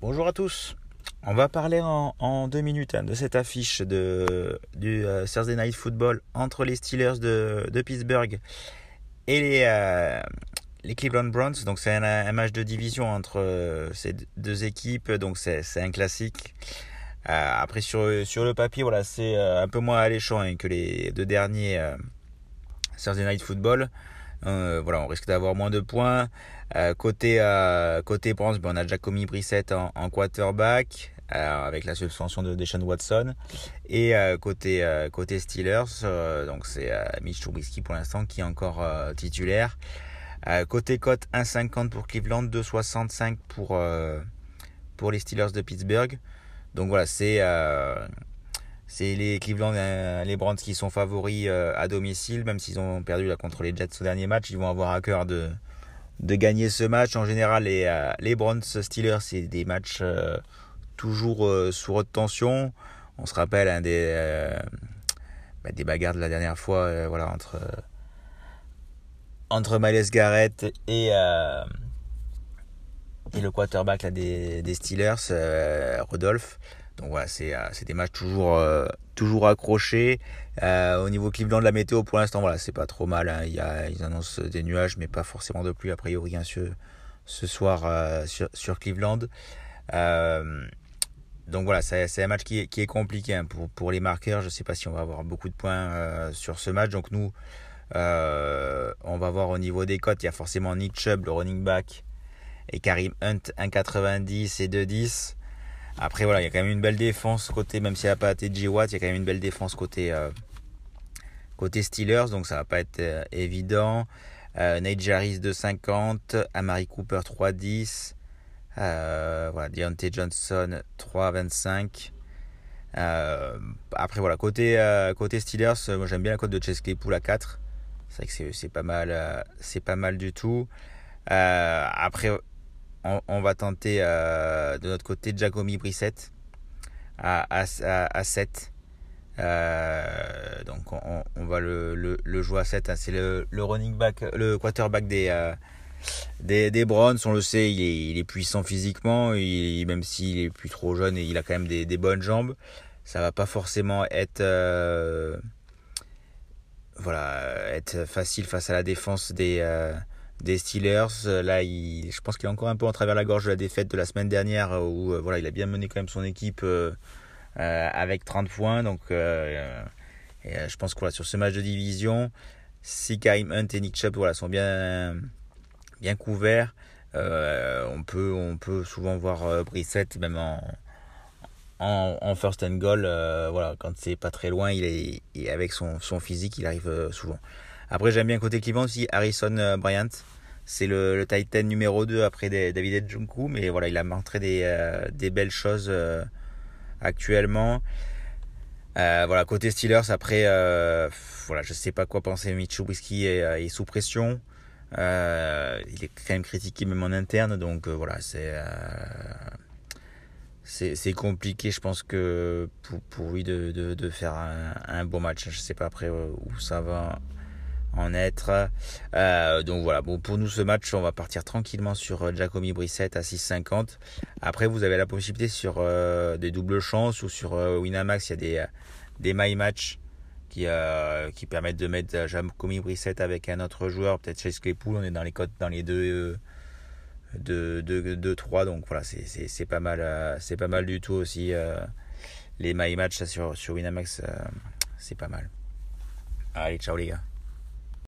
Bonjour à tous. On va parler en, deux minutes hein, de cette affiche de, du euh, Thursday Night Football entre les Steelers de, Pittsburgh et les, euh, les Cleveland Browns. Donc c'est un, match de division entre euh, ces deux équipes, donc c'est un classique. après sur, sur le papier, voilà, c'est un peu moins alléchant hein, que les deux derniers Thursday Night Football. Euh, voilà, on risque d'avoir moins de points. Euh, côté euh, côté Browns, ben, on a Jacomy Brissett en, en quarterback avec la suspension de Deshaun Watson. Et côté côté Steelers, donc c'est Mitch Trubisky pour l'instant qui est encore titulaire. Côté cote 1,50 pour Cleveland, 2,65 pour pour les Steelers de Pittsburgh. Donc voilà, c'est c'est les Cleveland, euh, les Browns qui sont favoris euh, à domicile, même s'ils ont perdu là contre les Jets au dernier match, ils vont avoir à cœur de, de gagner ce match. En général, les, euh, les Browns Steelers, c'est des matchs toujours sous haute tension. On se rappelle des, bah, des bagarres de la dernière fois voilà, entre, entre Miles Garrett et, et le quarterback des, des Steelers, Rodolphe. Donc voilà, c'est euh, des matchs toujours, euh, toujours accrochés. Euh, au niveau Cleveland, la météo pour l'instant, voilà, c'est pas trop mal. Hein. Il y a, ils annoncent des nuages, mais pas forcément de pluie a priori hein, ce, soir sur, Cleveland. donc voilà, c'est un match qui est, compliqué hein, pour, pour les marqueurs. Je ne sais pas si on va avoir beaucoup de points sur ce match. Donc nous, on va voir au niveau des cotes. Il y a forcément Nick Chubb, le running back, et Karim Hunt 1,90 et 2,10. Après, voilà, il y a quand même une belle défense côté, même s'il n'y a pas TJ Watt, il y a quand même une belle défense côté, euh, Steelers, donc ça va pas être euh, évident. Euh, Nate Jarris 2,50, Amari Cooper 3,10, euh, voilà, Deontay Johnson 3,25. après, voilà, côté, côté Steelers, moi j'aime bien la cote de Chase Claypool à 4. C'est vrai que c'est pas mal, c'est pas mal du tout. après, on, va tenter euh, de notre côté Giacomi Brissett à, à, 7. Euh, donc on, va le, le, jouer à 7. Hein. C'est le, running back, le quarterback des, euh, des, des, Browns. On le sait, il est, puissant physiquement. Il, même s'il est plus trop jeune, il a quand même des, des bonnes jambes. Ça va pas forcément être voilà être facile face à la défense des des Steelers. Euh, là, il, je pense qu'il est encore un peu en travers la gorge de la défaite de la semaine dernière euh, où euh, voilà, il a bien mené quand même son équipe avec 30 points. Donc, je pense que sur ce match de division, si Karim Hunt et Nick Chubb voilà, sont bien, bien couverts, on, peut, on peut souvent voir Brissett même en, en, first and goal. voilà, quand c'est pas très loin, il est, avec son, son physique, il arrive souvent. Après, j'aime bien côté Cleveland aussi Harrison euh, Bryant. C'est le, Titan numéro 2 après David Njoku, mais voilà, il a montré des, euh, des belles choses euh, actuellement. voilà, côté Steelers, après, voilà, je sais pas quoi penser. Mitch Whisky est, est, sous pression. il est quand même critiqué même en interne, donc voilà, c'est c'est compliqué, je pense que pour, pour lui de, de, de faire un, un, bon match. Je sais pas après où ça va en être. Euh, donc voilà, bon, pour nous ce match, on va partir tranquillement sur euh, Jacomi Brissett à 6,50. Après, vous avez la possibilité sur euh, des doubles chances ou sur Winamax, il y a des, des my match qui, qui permettent de mettre Jacomi Brissett avec un autre joueur, peut-être chez Claypool, on est dans les codes dans les deux. 2, 3 donc voilà c'est pas mal c'est pas mal du tout aussi les my match sur, sur Winamax c'est pas mal. Allez ciao les gars